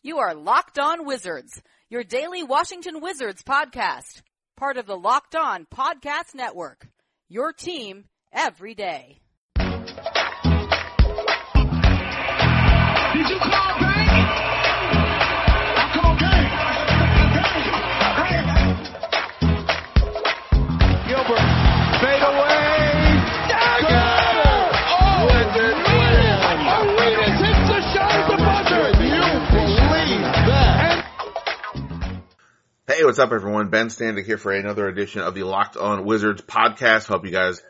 You are Locked On Wizards, your daily Washington Wizards podcast, part of the Locked On Podcast Network. Your team every day. Did you call Hey, what's up everyone? Ben Standig here for another edition of the Locked On Wizards podcast. Hope you guys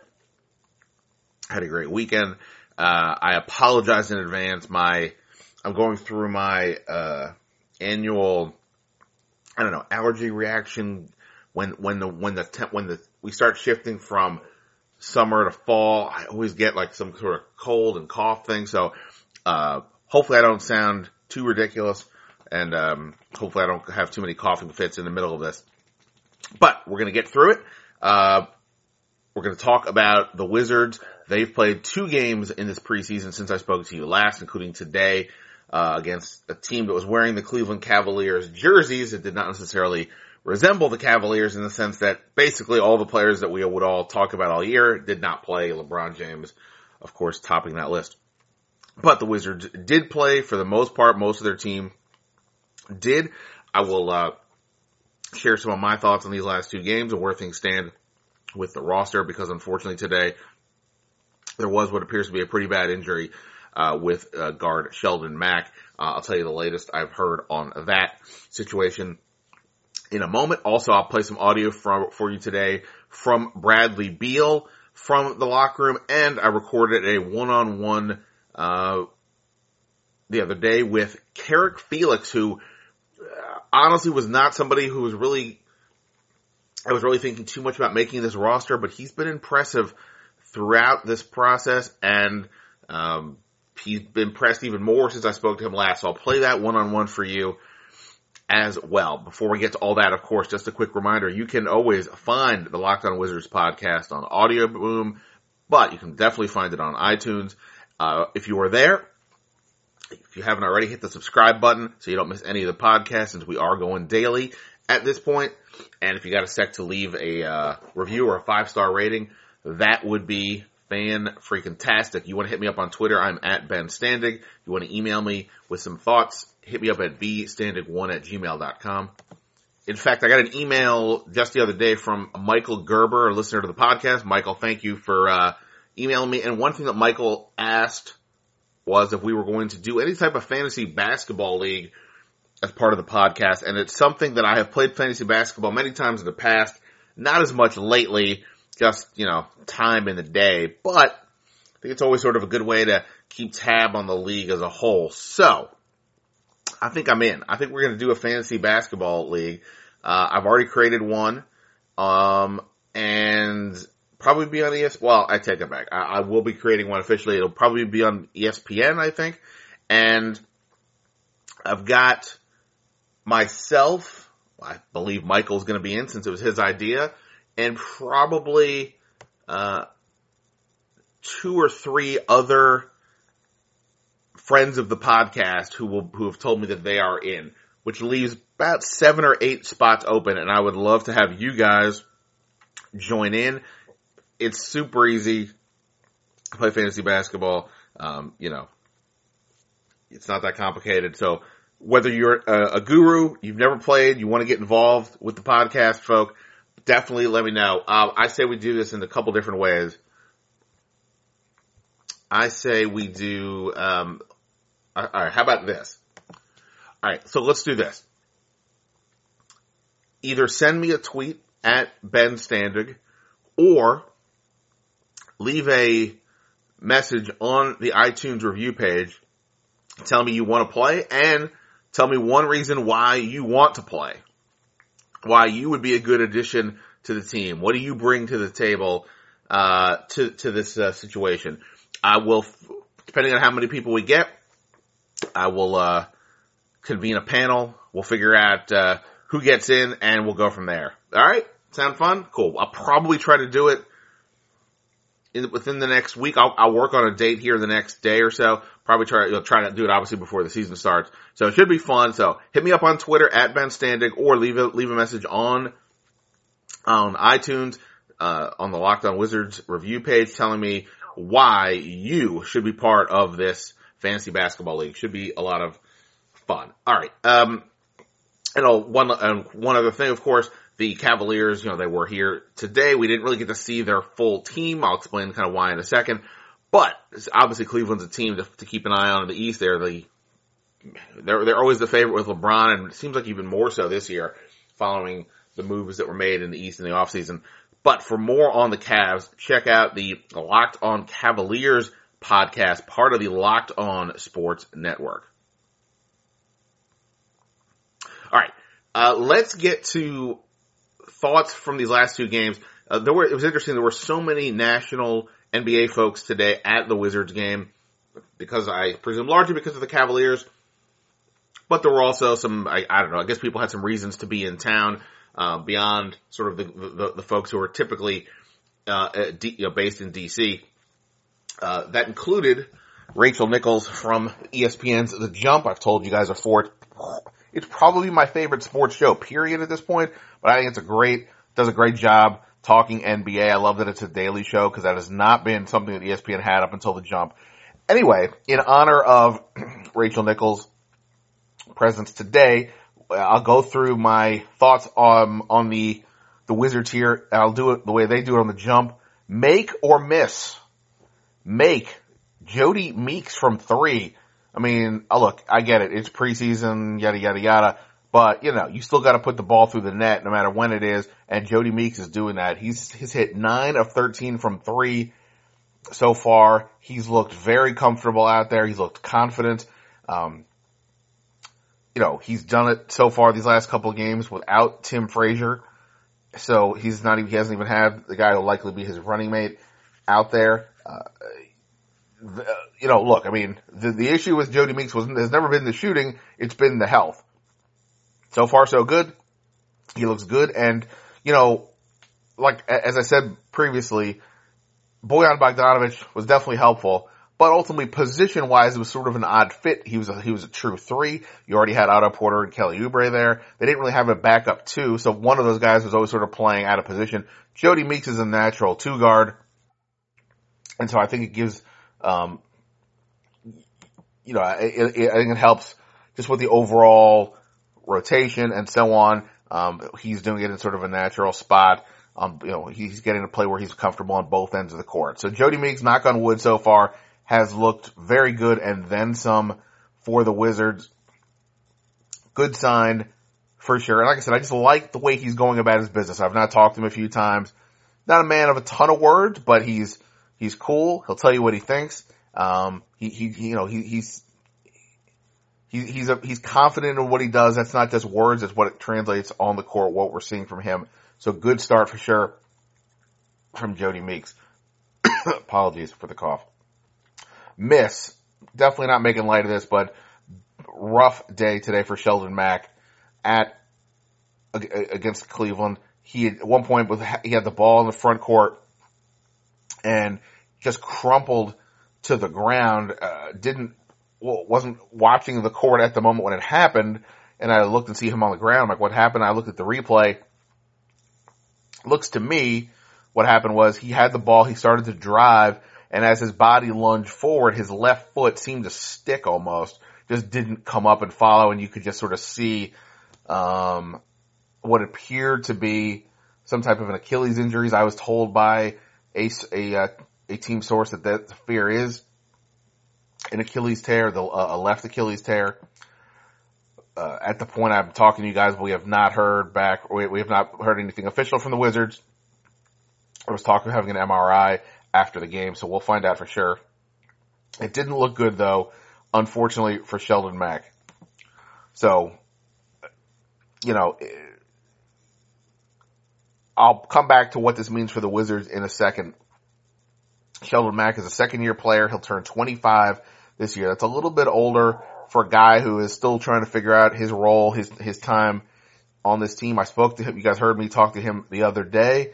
had a great weekend. Uh, I apologize in advance. My, I'm going through my, uh, annual, I don't know, allergy reaction when, when the, when the when the, we start shifting from summer to fall. I always get like some sort of cold and cough thing. So, uh, hopefully I don't sound too ridiculous and, um, hopefully I don't have too many coughing fits in the middle of this. But we're going to get through it. Uh, we're going to talk about the Wizards. They've played two games in this preseason since I spoke to you last, including today uh, against a team that was wearing the Cleveland Cavaliers jerseys. It did not necessarily resemble the Cavaliers in the sense that basically all the players that we would all talk about all year did not play. LeBron James, of course, topping that list. But the Wizards did play for the most part. Most of their team did. I will uh, share some of my thoughts on these last two games and where things stand with the roster because unfortunately today there was what appears to be a pretty bad injury uh, with uh, guard Shelvin Mack. Uh, I'll tell you the latest I've heard on that situation in a moment. Also, I'll play some audio from, for you today from Bradley Beal from the locker room, and I recorded a one-on-one uh, the other day with Carrick Felix, who honestly was not somebody who was really I was really thinking too much about making this roster, but he's been impressive throughout this process, and um, he's been impressed even more since I spoke to him last. So I'll play that one on one for you as well. Before we get to all that, of course, just a quick reminder: you can always find the Locked On Wizards podcast on Audioboom, but you can definitely find it on iTunes. Uh, if you are there, if you haven't already, hit the subscribe button so you don't miss any of the podcasts since we are going daily at this point. And if you got a sec to leave a uh, review or a five star rating, that would be fan freaking tastic. You want to hit me up on Twitter? I'm at Ben Standig. You want to email me with some thoughts? Hit me up at bstandig1 at gmail.com. In fact, I got an email just the other day from Michael Gerber, a listener to the podcast. Michael, thank you for uh, emailing me. And one thing that Michael asked was if we were going to do any type of fantasy basketball league as part of the podcast. And it's something that I have played fantasy basketball many times in the past, not as much lately, just, you know, time in the day, but I think it's always sort of a good way to keep tab on the league as a whole. So, I think I'm in. I think we're going to do a fantasy basketball league. Uh, I've already created one, um, and probably be on ES. Well, I take it back. I, I will be creating one officially. It'll probably be on ESPN, I think. And I've got myself. I believe Michael's going to be in since it was his idea, and probably uh, two or three other friends of the podcast who will who have told me that they are in, which leaves about seven or eight spots open, and I would love to have you guys join in. It's super easy play fantasy basketball. Um, you know, it's not that complicated. So whether you're a, a guru, you've never played, you want to get involved with the podcast, folk, definitely let me know. Uh, I say we do this in a couple different ways. I say we do. Um, all right, how about this? All right, so let's do this. Either send me a tweet at Ben Standig, or leave a message on the iTunes review page. Tell me you want to play and tell me one reason why you want to play. Why you would be a good addition to the team. What do you bring to the table, uh, to, to this uh, situation? I will, depending on how many people we get, I will, uh, convene a panel. We'll figure out, uh, who gets in and we'll go from there. All right. Sound fun? Cool. I'll probably try to do it within the next week. I'll, I'll work on a date here the next day or so. Probably try, you'll try to do it obviously before the season starts. So it should be fun. So hit me up on Twitter at Ben Standig or leave a, leave a message on, on iTunes, uh, on the Locked On Wizards review page telling me why you should be part of this fantasy basketball league. Should be a lot of fun. All right. Um, and one, and one other thing, of course, the Cavaliers, you know, they were here today. We didn't really get to see their full team. I'll explain kind of why in a second. But obviously Cleveland's a team to, to keep an eye on in the East. They're the, they're, they're always the favorite with LeBron and it seems like even more so this year following the moves that were made in the East in the offseason. But for more on the Cavs, check out the Locked On Cavaliers podcast, part of the Locked On Sports Network. All right. Uh, let's get to thoughts from these last two games. Uh, there were, it was interesting. There were so many national NBA folks today at the Wizards game because I presume largely because of the Cavaliers, but there were also some, I, I don't know, I guess people had some reasons to be in town, uh, beyond sort of the, the, the, folks who are typically, uh, D, you know, based in DC. Uh, that included Rachel Nichols from ESPN's The Jump. I've told you guys before. It's probably my favorite sports show, period, at this point. But I think it's a great, does a great job talking NBA. I love that it's a daily show because that has not been something that ESPN had up until the jump. Anyway, in honor of Rachel Nichols' presence today, I'll go through my thoughts on, on the, the Wizards here. I'll do it the way they do it on the jump. Make or miss. Make Jodie Meeks from three. I mean, oh, look, I get it. It's preseason, yada, yada, yada. But, you know, you still gotta put the ball through the net no matter when it is. And Jodie Meeks is doing that. He's, he's hit nine of 13 from three so far. He's looked very comfortable out there. He's looked confident. Um, you know, he's done it so far these last couple of games without Tim Frazier. So he's not even, he hasn't even had the guy who'll likely be his running mate out there. Uh, the, you know, look, I mean, the, the issue with Jodie Meeks was, has never been the shooting, it's been the health. So far, so good. He looks good. And, you know, like, as I said previously, Bojan Bogdanovic was definitely helpful, but ultimately position wise, it was sort of an odd fit. He was a, he was a true three. You already had Otto Porter and Kelly Oubre there. They didn't really have a backup two, so one of those guys was always sort of playing out of position. Jodie Meeks is a natural two guard. And so I think it gives, um, you know, it, it, I think it helps just with the overall rotation and so on. Um, he's doing it in sort of a natural spot. Um, you know, he's getting to play where he's comfortable on both ends of the court. So Jodie Meeks, knock on wood so far, has looked very good and then some for the Wizards. Good sign for sure. And like I said, I just like the way he's going about his business. I've not talked to him a few times. Not a man of a ton of words, but he's, he's cool. He'll tell you what he thinks. Um, he, he, you know, he, he's, he, he's a, he's confident in what he does. That's not just words. It's what it translates on the court, what we're seeing from him. So good start for sure from Jodie Meeks. Apologies for the cough. Miss. Definitely not making light of this, but rough day today for Shelvin Mack at against Cleveland. He at one point he had the ball in the front court and just crumpled to the ground. Uh, didn't wasn't watching the court at the moment when it happened, and I looked and see him on the ground. I'm like, what happened? I looked at the replay. Looks to me, what happened was he had the ball, he started to drive, and as his body lunged forward, his left foot seemed to stick almost, just didn't come up and follow, and you could just sort of see, um, what appeared to be some type of an Achilles injuries. I was told by a, a, uh, a team source that that fear is an Achilles tear, the, a left Achilles tear. Uh, at the point I'm talking to you guys, we have not heard back, we, we have not heard anything official from the Wizards. I was talking having an MRI after the game, so we'll find out for sure. It didn't look good though, unfortunately for Shelvin Mack. So, you know, I'll come back to what this means for the Wizards in a second. Shelvin Mack is a second year player. He'll turn 25 this year. That's a little bit older for a guy who is still trying to figure out his role, his, his time on this team. I spoke to him. You guys heard me talk to him the other day.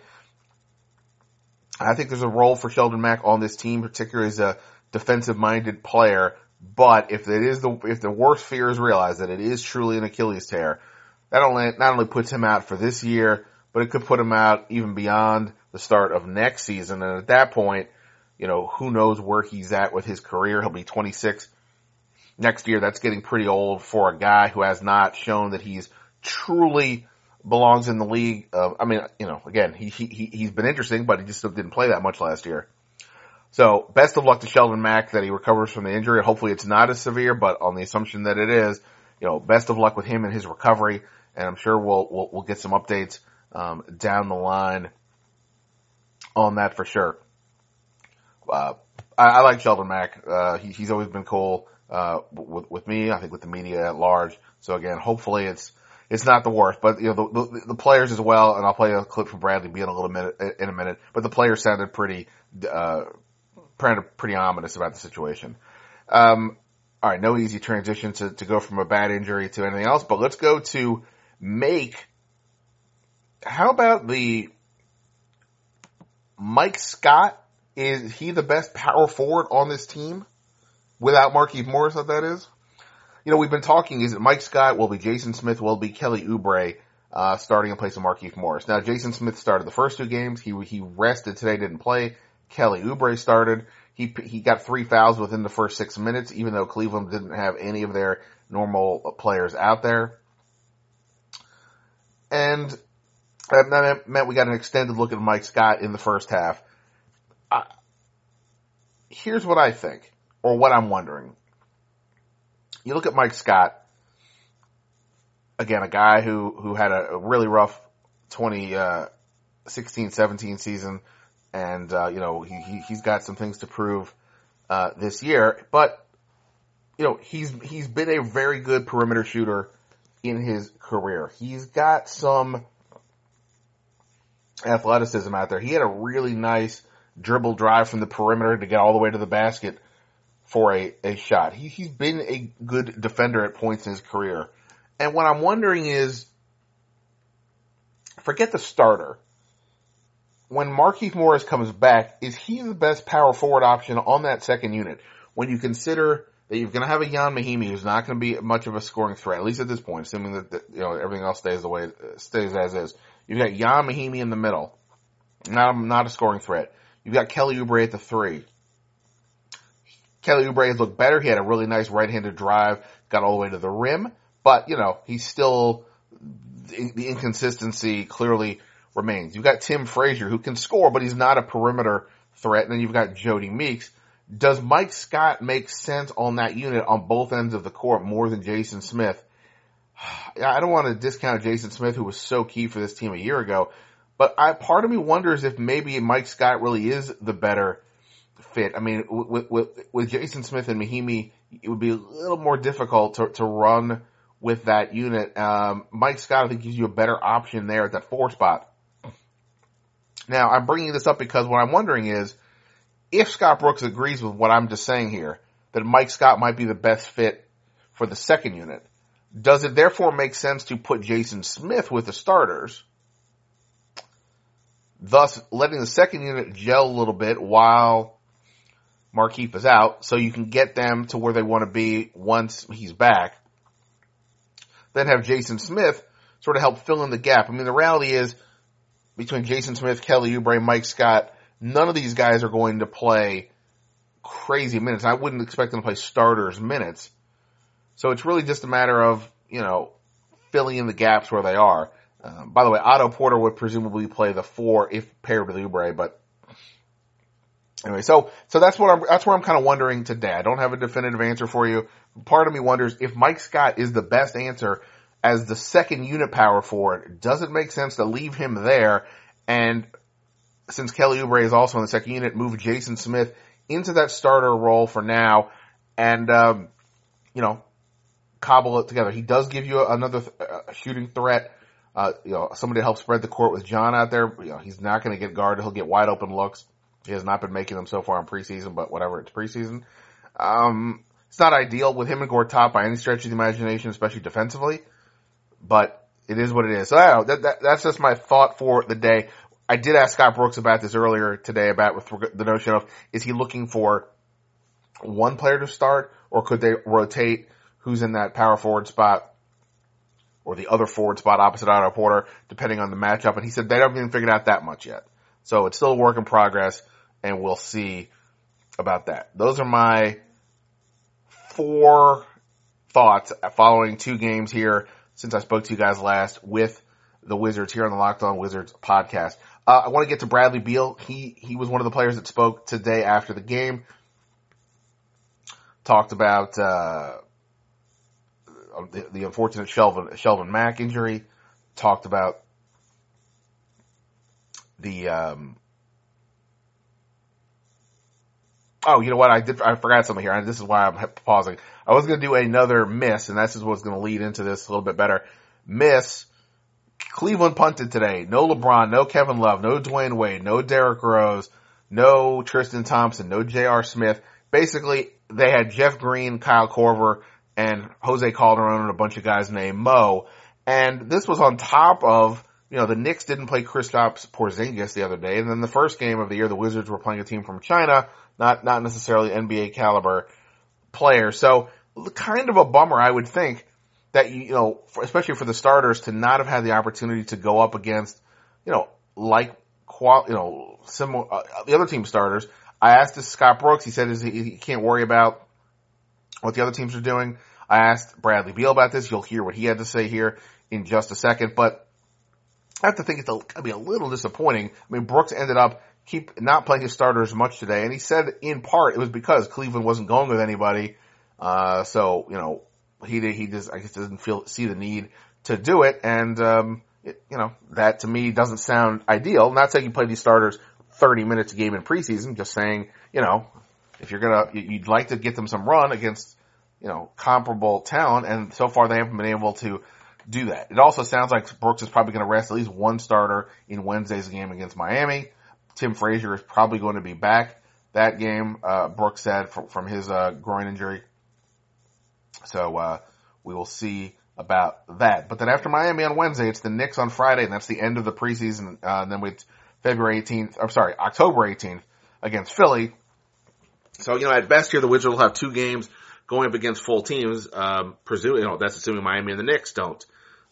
I think there's a role for Shelvin Mack on this team, particularly as a defensive minded player, But if it is the if the worst fear is realized that it is truly an Achilles tear, that only not only puts him out for this year, but it could put him out even beyond the start of next season. And at that point, you know, who knows where he's at with his career. He'll be 26 next year. That's getting pretty old for a guy who has not shown that he's truly belongs in the league. Uh, I mean, you know, again, he, he, he's been interesting, but he just didn't play that much last year. So best of luck to Shelvin Mack that he recovers from the injury. Hopefully it's not as severe, but on the assumption that it is, you know, best of luck with him and his recovery. And I'm sure we'll, we'll, we'll get some updates, um, down the line on that for sure. Uh, I, I like Shelvin Mack. Uh, he, he's always been cool, uh, with, with me, I think with the media at large. So again, hopefully it's, it's not the worst, but you know, the, the, the players as well, and I'll play a clip from Bradley in a little minute, in a minute, but the players sounded pretty, uh, pretty, pretty ominous about the situation. Um, all right, no easy transition to, to go from a bad injury to anything else, but let's go to make. How about the Mike Scott? Is he the best power forward on this team without Markieff Morris? That is. You know, we've been talking. Is it Mike Scott? Will be Jason Smith? Will be Kelly Oubre? Uh, starting in place of Markieff Morris. Now, Jason Smith started the first two games. He he rested today, didn't play. Kelly Oubre started. He he got three fouls within the first six minutes, even though Cleveland didn't have any of their normal players out there. And that meant we got an extended look at Mike Scott in the first half. I, here's what I think, or what I'm wondering. You look at Mike Scott, again, a guy who, who had a, really rough 2016, uh, 17 season and uh, you know he, he he's got some things to prove uh, this year. But you know he's he's been a very good perimeter shooter in his career. He's got some athleticism out there. He had a really nice dribble drive from the perimeter to get all the way to the basket for a, a shot. He, he's been a good defender at points in his career. And what I'm wondering is, forget the starter when Markieff Morris comes back, is he the best power forward option on that second unit? When you consider that you're going to have a Ian Mahinmi who's not going to be much of a scoring threat, at least at this point, assuming that, that you know everything else stays the way stays as is. You've got Ian Mahinmi in the middle, not not a scoring threat. You've got Kelly Oubre at the three. Kelly Oubre has looked better. He had a really nice right-handed drive, got all the way to the rim, but you know he's still the inconsistency clearly remains. You've got Tim Frazier who can score, but he's not a perimeter threat. And then you've got Jodie Meeks. Does Mike Scott make sense on that unit on both ends of the court more than Jason Smith? I don't want to discount Jason Smith, who was so key for this team a year ago, but I, part of me wonders if maybe Mike Scott really is the better fit. I mean, with, with, with Jason Smith and Mahinmi, it would be a little more difficult to, to run with that unit. Um, Mike Scott, I think, gives you a better option there at that four spot. Now, I'm bringing this up because what I'm wondering is if Scott Brooks agrees with what I'm just saying here, that Mike Scott might be the best fit for the second unit, does it therefore make sense to put Jason Smith with the starters, thus letting the second unit gel a little bit while Markieff is out so you can get them to where they want to be once he's back? Then have Jason Smith sort of help fill in the gap. I mean, the reality is between Jason Smith, Kelly Oubre, Mike Scott, none of these guys are going to play crazy minutes. I wouldn't expect them to play starters minutes. So it's really just a matter of, you know, filling in the gaps where they are. Um, by the way, Otto Porter would presumably play the four if paired with Oubre, but anyway, so, so that's what I'm, that's where I'm kind of wondering today. I don't have a definitive answer for you. Part of me wonders if Mike Scott is the best answer as the second unit power forward, does it make sense to leave him there? And since Kelly Oubre is also in the second unit, move Jason Smith into that starter role for now, and um, you know, cobble it together. He does give you another th- uh, shooting threat. Uh, you know, somebody to help spread the court with John out there. You know, he's not going to get guarded. He'll get wide open looks. He has not been making them so far in preseason, but whatever, it's preseason. Um, it's not ideal with him and Gortat by any stretch of the imagination, especially defensively but it is what it is. So I know, that, that, that's just my thought for the day. I did ask Scott Brooks about this earlier today about with the notion of is he looking for one player to start or could they rotate who's in that power forward spot or the other forward spot opposite Otto Porter, depending on the matchup. And he said they haven't even figured out that much yet. So it's still a work in progress, and we'll see about that. Those are my four thoughts following two games here since I spoke to you guys last with the Wizards here on the Locked On Wizards podcast. Uh, I want to get to Bradley Beal. He he was one of the players that spoke today after the game. Talked about uh, the, the unfortunate Shelvin Shelvin Mack injury. Talked about the um, Oh, you know what? I did. I forgot something here. This is why I'm pausing. I was going to do another miss, and this is what's going to lead into this a little bit better. Miss. Cleveland punted today. No LeBron, no Kevin Love, no Dwyane Wade, no Derrick Rose, no Tristan Thompson, no J.R. Smith. Basically, they had Jeff Green, Kyle Korver, and Jose Calderon and a bunch of guys named Mo. And this was on top of, you know, the Knicks didn't play Kristaps Porzingis the other day. And then the first game of the year, the Wizards were playing a team from China, not, not necessarily NBA caliber player. So kind of a bummer, I would think that, you know, especially for the starters to not have had the opportunity to go up against, you know, like, qual, you know, similar, uh, the other team starters. I asked this Scott Brooks. He said he, he can't worry about what the other teams are doing. I asked Bradley Beal about this. You'll hear what he had to say here in just a second, but I have to think it's going to be a little disappointing. I mean, Brooks ended up keep not playing his starters much today, and he said in part it was because Cleveland wasn't going with anybody. Uh, so you know he he just I guess doesn't feel see the need to do it, and um, it, you know that to me doesn't sound ideal. Not saying you play these starters 30 minutes a game in preseason, just saying you know if you're gonna you'd like to get them some run against you know comparable talent, and so far they haven't been able to do that. It also sounds like Brooks is probably going to rest at least one starter in Wednesday's game against Miami. Tim Frazier is probably going to be back that game. Uh, Brooks said from, from his uh, groin injury. So uh, we will see about that. But then after Miami on Wednesday, it's the Knicks on Friday, and that's the end of the preseason. Uh, and then with February 18th, I'm sorry, October 18th against Philly. So you know, at best here, the Wizards will have two games going up against full teams. Um, presume you know that's assuming Miami and the Knicks don't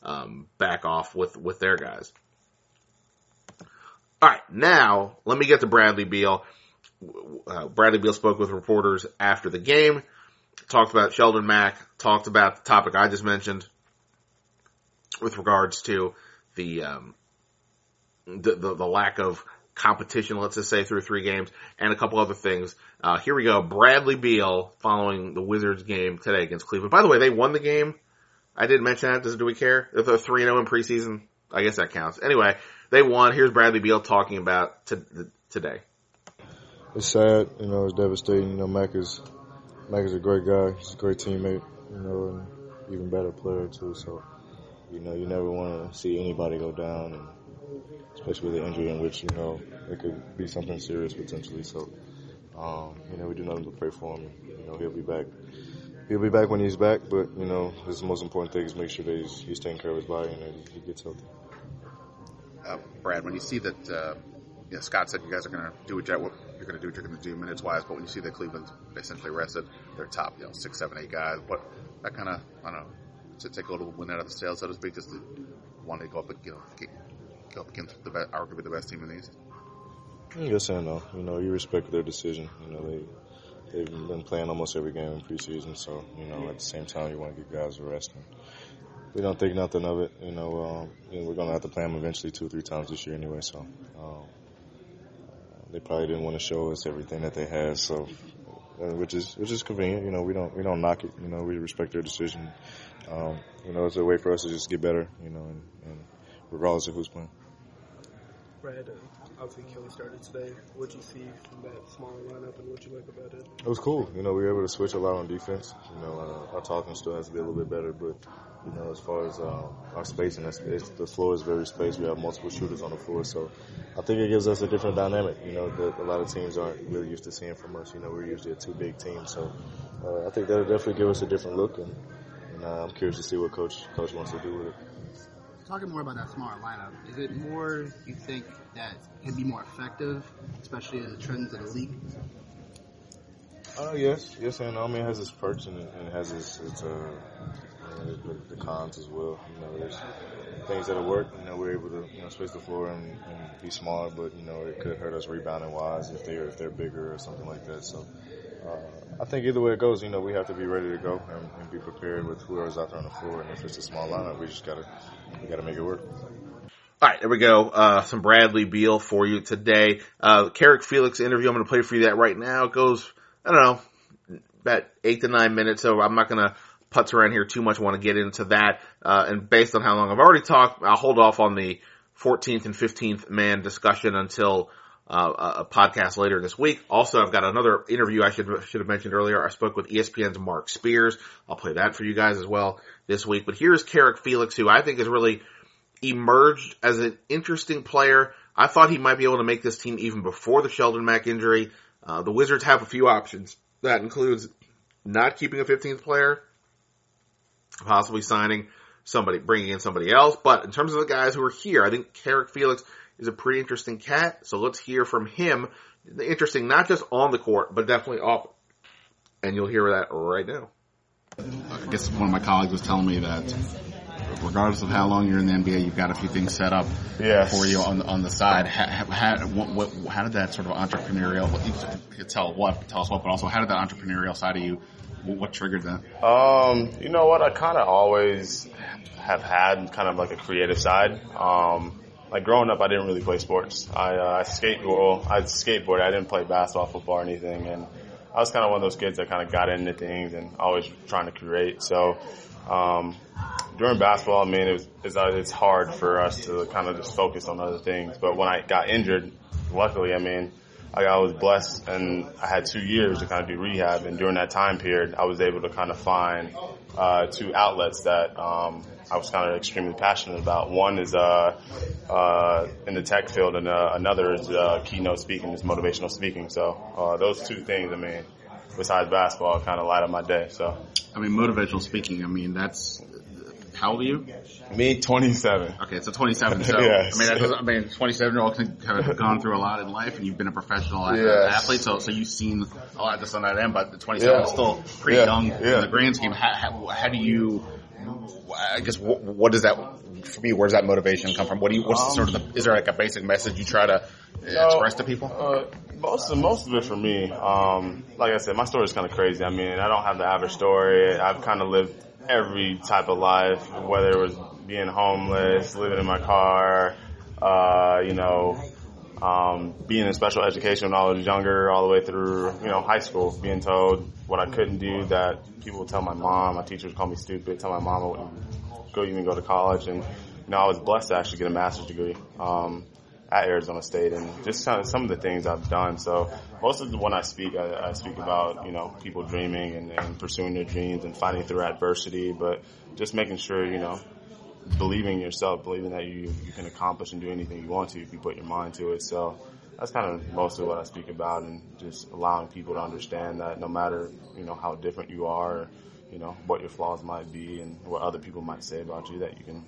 um, back off with with their guys. All right, now let me get to Bradley Beal. Uh, Bradley Beal spoke with reporters after the game, talked about Shelvin Mack, talked about the topic I just mentioned with regards to the um, the, the, the lack of competition, let's just say, through three games, and a couple other things. Uh, here we go. Bradley Beal following the Wizards game today against Cleveland. By the way, they won the game. I didn't mention that. Does do we care? If they're 3 0 in preseason, I guess that counts. Anyway, they won. Here's Bradley Beal talking about today. It's sad, you know. It's devastating. You know, Mack is Mack is a great guy. He's a great teammate, you know, and even better player too. So, you know, you never want to see anybody go down, and especially with an injury in which you know it could be something serious potentially. So, um, you know, we do nothing but pray for him. You know, he'll be back. He'll be back when he's back, but you know, his most important thing is make sure that he's, he's taking care of his body and that he gets healthy uh, Brad, when you see that, uh, you know, Scott said you guys are going to do what you're going to do what you're going to do minutes wise, but when you see that Cleveland essentially rested their top, you know, six, seven, eight guys, what that kind of, I don't know, to take a little win out of the sail, so to speak, just to want to go up, and, you know, get, against the best, arguably the best team in the East. Yes and no. You know, you respect their decision. You know, they they've been playing almost every game in preseason, so you know, at the same time, you want to get guys a rest. And, we don't think nothing of it. You know, um, you know we're going to have to play them eventually two or three times this year anyway. So um, they probably didn't want to show us everything that they had. So which is which is convenient. You know, we don't we don't knock it. You know, we respect their decision. Um, you know, it's a way for us to just get better. You know, and, and regardless of who's playing. Brad, uh, obviously Kelly started today. What you see from that smaller lineup and what you like about it? It was cool. You know, we were able to switch a lot on defense. You know, uh, our talking still has to be a little bit better, but you know, as far as uh, our spacing, it's, it's, the floor is very spaced. We have multiple shooters on the floor, so I think it gives us a different dynamic. You know, that a lot of teams aren't really used to seeing from us. You know, we're usually a two big team, so uh, I think that'll definitely give us a different look, and, and uh, I'm curious to see what coach coach wants to do with it. Talking more about that smaller lineup, is it more you think that can be more effective, especially in the trends of the league? Uh, yes, yes, and I mean it has its perks and it, has its, its uh, you know, the, the cons as well. You know, there's things that'll work. You know, we're able to you know space the floor and, and be small, but you know it could hurt us rebounding wise if they're if they're bigger or something like that. So. I think either way it goes, you know, we have to be ready to go and, and be prepared with whoever's out there on the floor. And if it's a small lineup, we just gotta we gotta make it work. All right, there we go. Uh, some Bradley Beal for you today. Uh, Carrick Felix interview. I'm going to play for you that right now. It goes, I don't know, about eight to nine minutes. So I'm not going to putz around here too much. I want to get into that. Uh, and based on how long I've already talked, I'll hold off on the 14th and 15th man discussion until uh, a podcast later this week. Also, I've got another interview I should should have mentioned earlier. I spoke with ESPN's Marc Spears. I'll play that for you guys as well this week. But here's Carrick Felix, who I think has really emerged as an interesting player. I thought he might be able to make this team even before the Shelvin Mack injury. Uh, the Wizards have a few options. That includes not keeping a 15th player, possibly signing somebody, bringing in somebody else. But in terms of the guys who are here, I think Carrick Felix is a pretty interesting cat. So let's hear from him. Interesting, not just on the court, but definitely off. And you'll hear that right now. I guess one of my colleagues was telling me that regardless of how long you're in the NBA, you've got a few things set up Yes. for you on the, on the side. How, how, what, what, how did that sort of entrepreneurial, you could tell what, tell us what, but also how did that entrepreneurial side of you, what triggered that? Um, you know what? I kind of always have had kind of like a creative side. Um, like growing up, I didn't really play sports. I, uh, I skateboard. Well, I skateboarded. I didn't play basketball, football, or anything. And I was kind of one of those kids that kind of got into things and always trying to create. So, um, during basketball, I mean, it was, it's, uh, it's hard for us to kind of just focus on other things. But when I got injured, luckily, I mean, I, I was blessed and I had two years to kind of do rehab. And during that time period, I was able to kind of find, uh, two outlets that, um, I was kind of extremely passionate about. One is, uh, uh, in the tech field and, uh, another is, uh, keynote speaking, is motivational speaking. So, uh, those two things, I mean, besides basketball, kind of light up my day. So, I mean, motivational speaking, I mean, that's, how old are you? me, 27. Okay, so 27. So, Yes. I mean, that doesn't- I mean, 27 year old can kind of gone through a lot in life and you've been a professional Yes. athlete. So, so you've seen a lot just on that end, but the 27 Yeah. is still pretty Yeah. young Yeah. in the grand scheme. How, how, how do you, I guess, what, what does that, for me, where does that motivation come from? What do you, what's the sort of the, is there like a basic message you try to uh, express to people? Uh, most of most of it for me, um, like I said, my story is kind of crazy. I mean, I don't have the average story. I've kind of lived every type of life, whether it was being homeless, living in my car, uh, you know, um, being in special education when I was younger, all the way through, you know, high school, being told what I couldn't do, that people would tell my mom, my teachers would call me stupid, tell my mom I wouldn't go even go to college, and you know, I was blessed to actually get a master's degree. Um, at Arizona State and just some of the things I've done. So most of the when I speak, I, I speak about, you know, people dreaming and, and pursuing their dreams and fighting through adversity, but just making sure, you know, believing in yourself, believing that you, you can accomplish and do anything you want to if you put your mind to it. So that's kind of mostly what I speak about and just allowing people to understand that no matter, you know, how different you are, you know, what your flaws might be and what other people might say about you, that you can,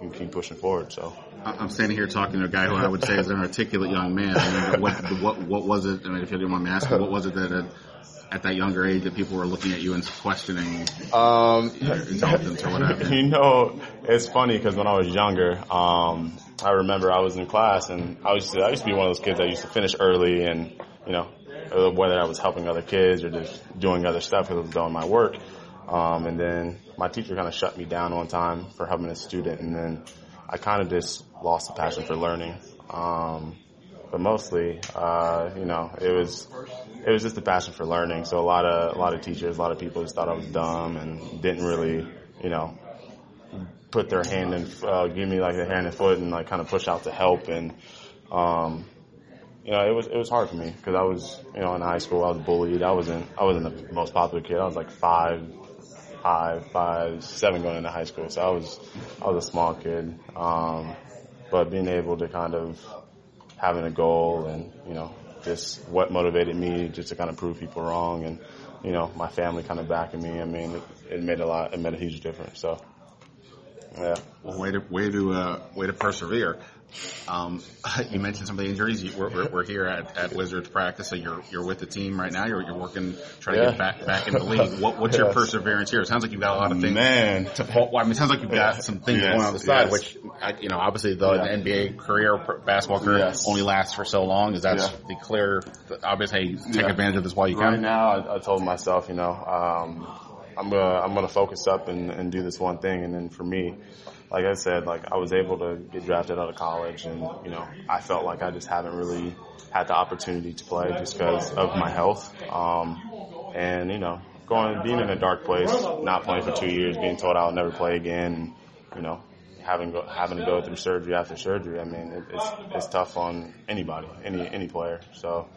you can keep pushing forward. So. I- I'm standing here talking to a guy who I would say is an articulate young man. I mean, what, what, what was it? I mean, if you didn't mind me asking, what was it that at, at that younger age that people were looking at you and questioning Um, your intelligence or whatever? you know, it's funny because when I was younger, um, I remember I was in class and I used to, I used to be one of those kids that used to finish early and, you know, uh, whether I was helping other kids or just doing other stuff because I was doing my work. Um, and then my teacher kind of shut me down one time for helping a student and then I kind of just lost the passion for learning. Um, but mostly, uh, you know, it was, it was just the passion for learning. So a lot of, a lot of teachers, a lot of people just thought I was dumb and didn't really, you know, put their hand and, uh, give me like a hand and foot and like kind of push out to help. And, um, you know, it was, it was hard for me because I was, you know, in high school, I was bullied. I wasn't, I wasn't the most popular kid. I was like five, five, five, seven going into high school. So I was, I was a small kid. Um, but being able to kind of having a goal and, you know, just what motivated me just to kind of prove people wrong and, you know, my family kind of backing me. I mean, it, it made a lot, it made a huge difference. So, yeah. Well, way to way to uh, way to persevere. Um, you mentioned some of the injuries. You, we're, we're, here at, at Wizards practice, so you're you're with the team right now. You're, you're working, trying to get back back in the league. What, what's your perseverance here? It sounds like you've got a lot of things. Man. to well, I mean, it sounds like you've got some things Yes, going on the side, yes. which I- you know, obviously the, Yeah. the NBA career, basketball career, Yes. only lasts for so long. Is that Yeah. the clear, obvious? Hey, take Yeah. advantage of this while you Right can. Right now, I, I told myself, you know, um, I'm gonna I'm gonna focus up and, and do this one thing, and then for me, like I said, like I was able to get drafted out of college, and you know, I felt like I just haven't really had the opportunity to play just because of my health, um, and you know, going being in a dark place, not playing for two years, being told I'll never play again, you know. Having go, having to go through surgery after surgery, I mean, it, it's it's tough on anybody, any any player. So,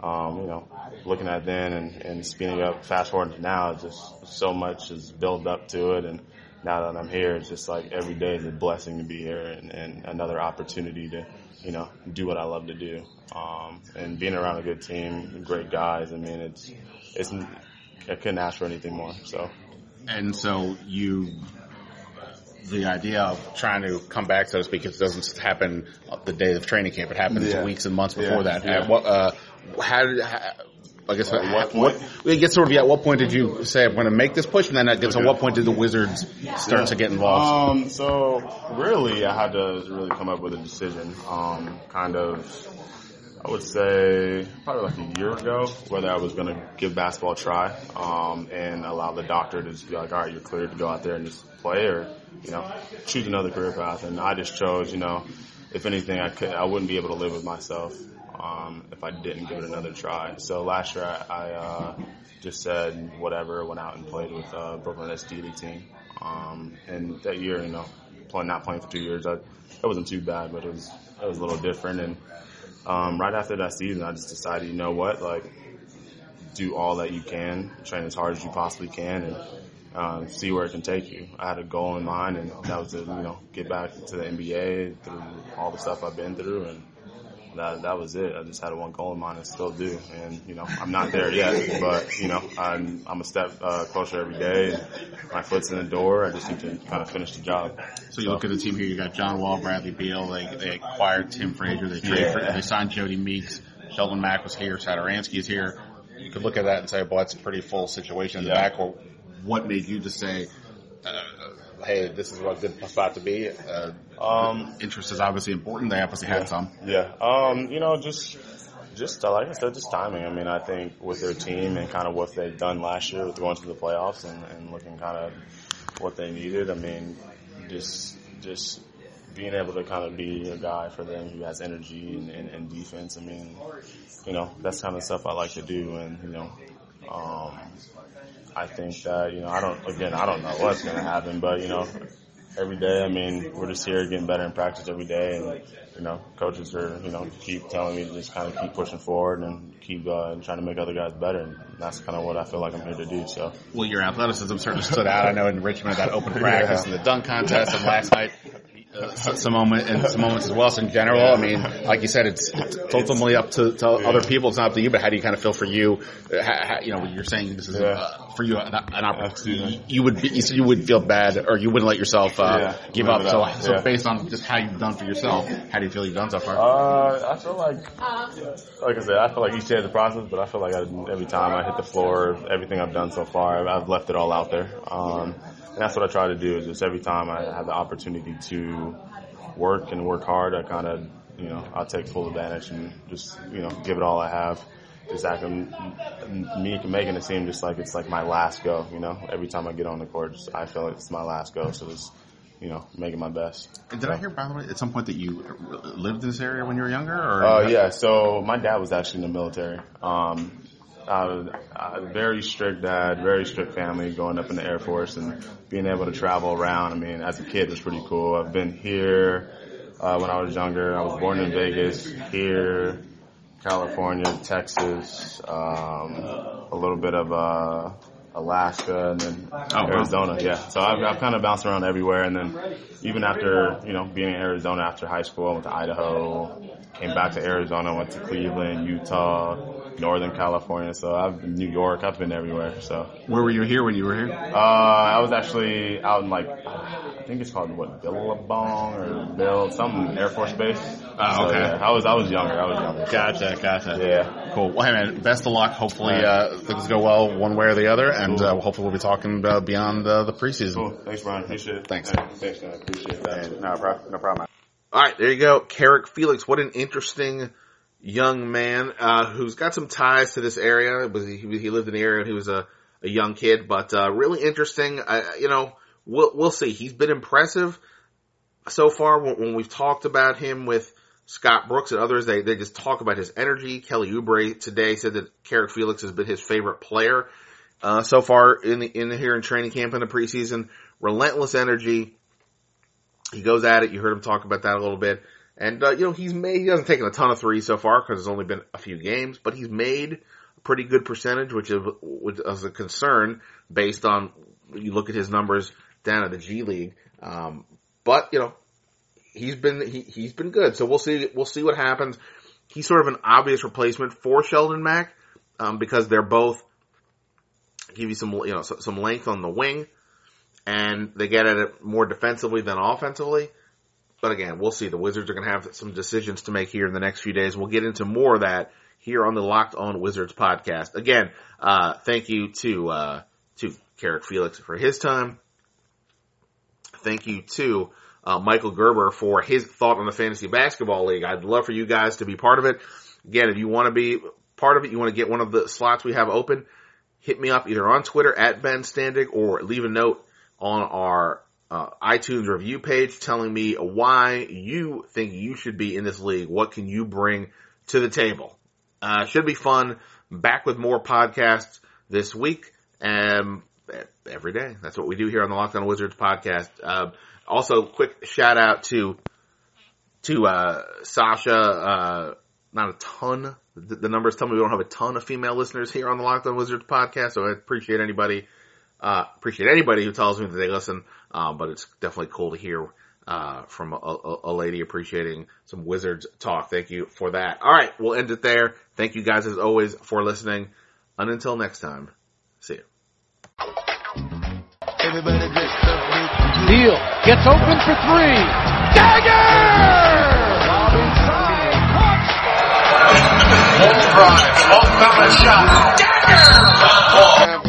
um, you know, looking at then and, and speeding up, fast forward to now, just so much is built up to it. And now that I'm here, it's just like every day is a blessing to be here and, and another opportunity to, you know, do what I love to do. Um, and being around a good team, great guys. I mean, it's, it's, I couldn't ask for anything more. So, And so you, the idea of trying to come back, so to speak, it doesn't happen the day of training camp. It happens Yeah. weeks and months before Yeah, that. yeah. At what, uh, how did, how, I guess, At what what, point? I guess sort of, yeah, at what point did you say, I'm going to make this push? And then I guess at what point did the Wizards start to get involved? Um, so really, I had to really come up with a decision. Um, kind of, I would say probably like a year ago, whether I was going to give basketball a try, um, and allow the doctor to just be like, all right, you're cleared to go out there and just play, or you know, choose another career path. And I just chose, you know, if anything, I could, I wouldn't be able to live with myself. Um, if I didn't give it another try. So last year I, I uh, just said whatever, went out and played with uh, Brooklyn Nets D League team. Um, and that year, you know, playing not playing for two years, I, that wasn't too bad, but it was it was a little different. And um, right after that season, I just decided, you know what, like do all that you can, train as hard as you possibly can, and um, see where it can take you. I had a goal in mind, and that was to you know get back to the NBA through all the stuff I've been through, and that that was it. I just had one goal in mind and still do. And you know, I'm not there yet, but you know, I'm I'm a step uh, closer every day. And my foot's in the door. I just need to kind of finish the job. So you look at the team here. You got John Wall, Bradley Beal. They they acquired Tim Frazier. They traded. For, they signed Jodie Meeks. Shelvin Mack was here. Satoransky is here. You could look at that and say, "Well, that's a pretty full situation in the Yeah. backcourt." What made you just say, uh, "Hey, this is what a good spot to be"? Uh, Um, interest is obviously important. They obviously had some. Yeah. Um, you know, just just uh, like I said, just timing. I mean, I think with their team and kind of what they've done last year with going to the playoffs and, and looking kind of what they needed. I mean, just just being able to kind of be a guy for them who has energy and, and, and defense. I mean, you know, that's kind of stuff I like to do, and you know, um, I think that you know, I don't. Again, I don't know what's going to happen, but you know, every day. I mean, we're just here getting better in practice every day, and you know, coaches are you know keep telling me to just kind of keep pushing forward and keep uh, trying to make other guys better, and that's kind of what I feel like I'm here to do. So Well, your athleticism certainly stood out. I know in Richmond that open practice and the dunk contest, and last night uh, some moment and some moments as well. So in general, I mean, like you said, it's, it's ultimately up to, to other people. It's not up to you. But how do you kind of feel for you? Uh, how, how, you know, you're saying this is Yeah. uh, for you an, an opportunity. You would be, you said you would feel bad, or you wouldn't let yourself uh, Yeah, give up. So, so based on just how you've done for yourself, how do you feel you've done so far? Uh, I feel like, like I said, I feel like each day is a process, but I feel like I, every time I hit the floor, everything I've done so far, I've, I've left it all out there. Um, and that's what I try to do is just every time I have the opportunity to work and work hard, I kind of, you know, I'll take full advantage and just, you know, give it all I have. Just acting, me making it seem just like it's like my last go, you know, every time I get on the court, just, I feel like it's my last go. So just, you know, making my best. And did I hear, by the way, at some point that you lived in this area when you were younger? Or Uh, yeah, so my dad was actually in the military. Um, uh, uh, very strict dad, very strict family, going up in the Air Force and being able to travel around. I mean, as a kid, was pretty cool. I've been here uh, when I was younger. I was born in Vegas, here, California, Texas, um, a little bit of uh, Alaska, and then wow. Arizona. Yeah, so I've, I've kind of bounced around everywhere, and then even after you know being in Arizona after high school, I went to Idaho, came back to Arizona, went to Cleveland, Utah, Northern California. So I've been New York. I've been everywhere. So Where were you here when you were here? uh, I was actually out in like I think it's called what Billabong or Bill some Air Force Base. Oh, So, okay. yeah, I was I was younger. I was younger. Gotcha, gotcha. Yeah. Cool. Well, hey man, best of luck. Hopefully, uh, things go well one way or the other, and uh, hopefully we'll be talking uh, beyond uh, the preseason. Cool. Thanks, Brian. Appreciate it. Thanks. Yeah, thanks, man. Appreciate that. No problem. No problem. All right, there you go. Carrick Felix, what an interesting young man uh, who's got some ties to this area. Was he, he lived in the area when he was a, a young kid, but uh, really interesting. You know, we'll we'll see. He's been impressive so far when, when we've talked about him with Scott Brooks and others. They they just talk about his energy. Kelly Oubre today said that Carrick Felix has been his favorite player uh, so far in the, in here in training camp in the preseason. Relentless energy. He goes at it. You heard him talk about that a little bit. And, uh, you know, he's made, he hasn't taken a ton of threes so far because it's only been a few games, but he's made a pretty good percentage, which is, which is a concern based on, you look at his numbers down at the G League. Um, but, you know, he's been, he, he's been good. So we'll see, we'll see what happens. He's sort of an obvious replacement for Shelvin Mack, um, because they're both, give you some, you know, some length on the wing and they get at it more defensively than offensively. But again, we'll see. The Wizards are going to have some decisions to make here in the next few days. We'll get into more of that here on the Locked On Wizards podcast. Again, uh, thank you to, uh, to Carrick Felix for his time. Thank you to, uh, Michael Gerber for his thought on the Fantasy Basketball League. I'd love for you guys to be part of it. Again, if you want to be part of it, you want to get one of the slots we have open, hit me up either on Twitter at Ben Standig or leave a note on our iTunes review page telling me why you think you should be in this league. What can you bring to the table? Uh, should be fun. Back with more podcasts this week and every day. That's what we do here on the Locked On Wizards podcast. Uh, also, quick shout out to to uh, Sasha. Uh, not a ton. The, the numbers tell me we don't have a ton of female listeners here on the Locked On Wizards podcast, so I appreciate anybody uh, appreciate anybody who tells me that they listen, uh, but it's definitely cool to hear uh, from a, a, a, lady appreciating some Wizards talk. Thank you for that. All right, we'll end it there. Thank you guys as always for listening. And until next time, see you. Beal gets open for three. Dagger! Full drive, full shot. Dagger!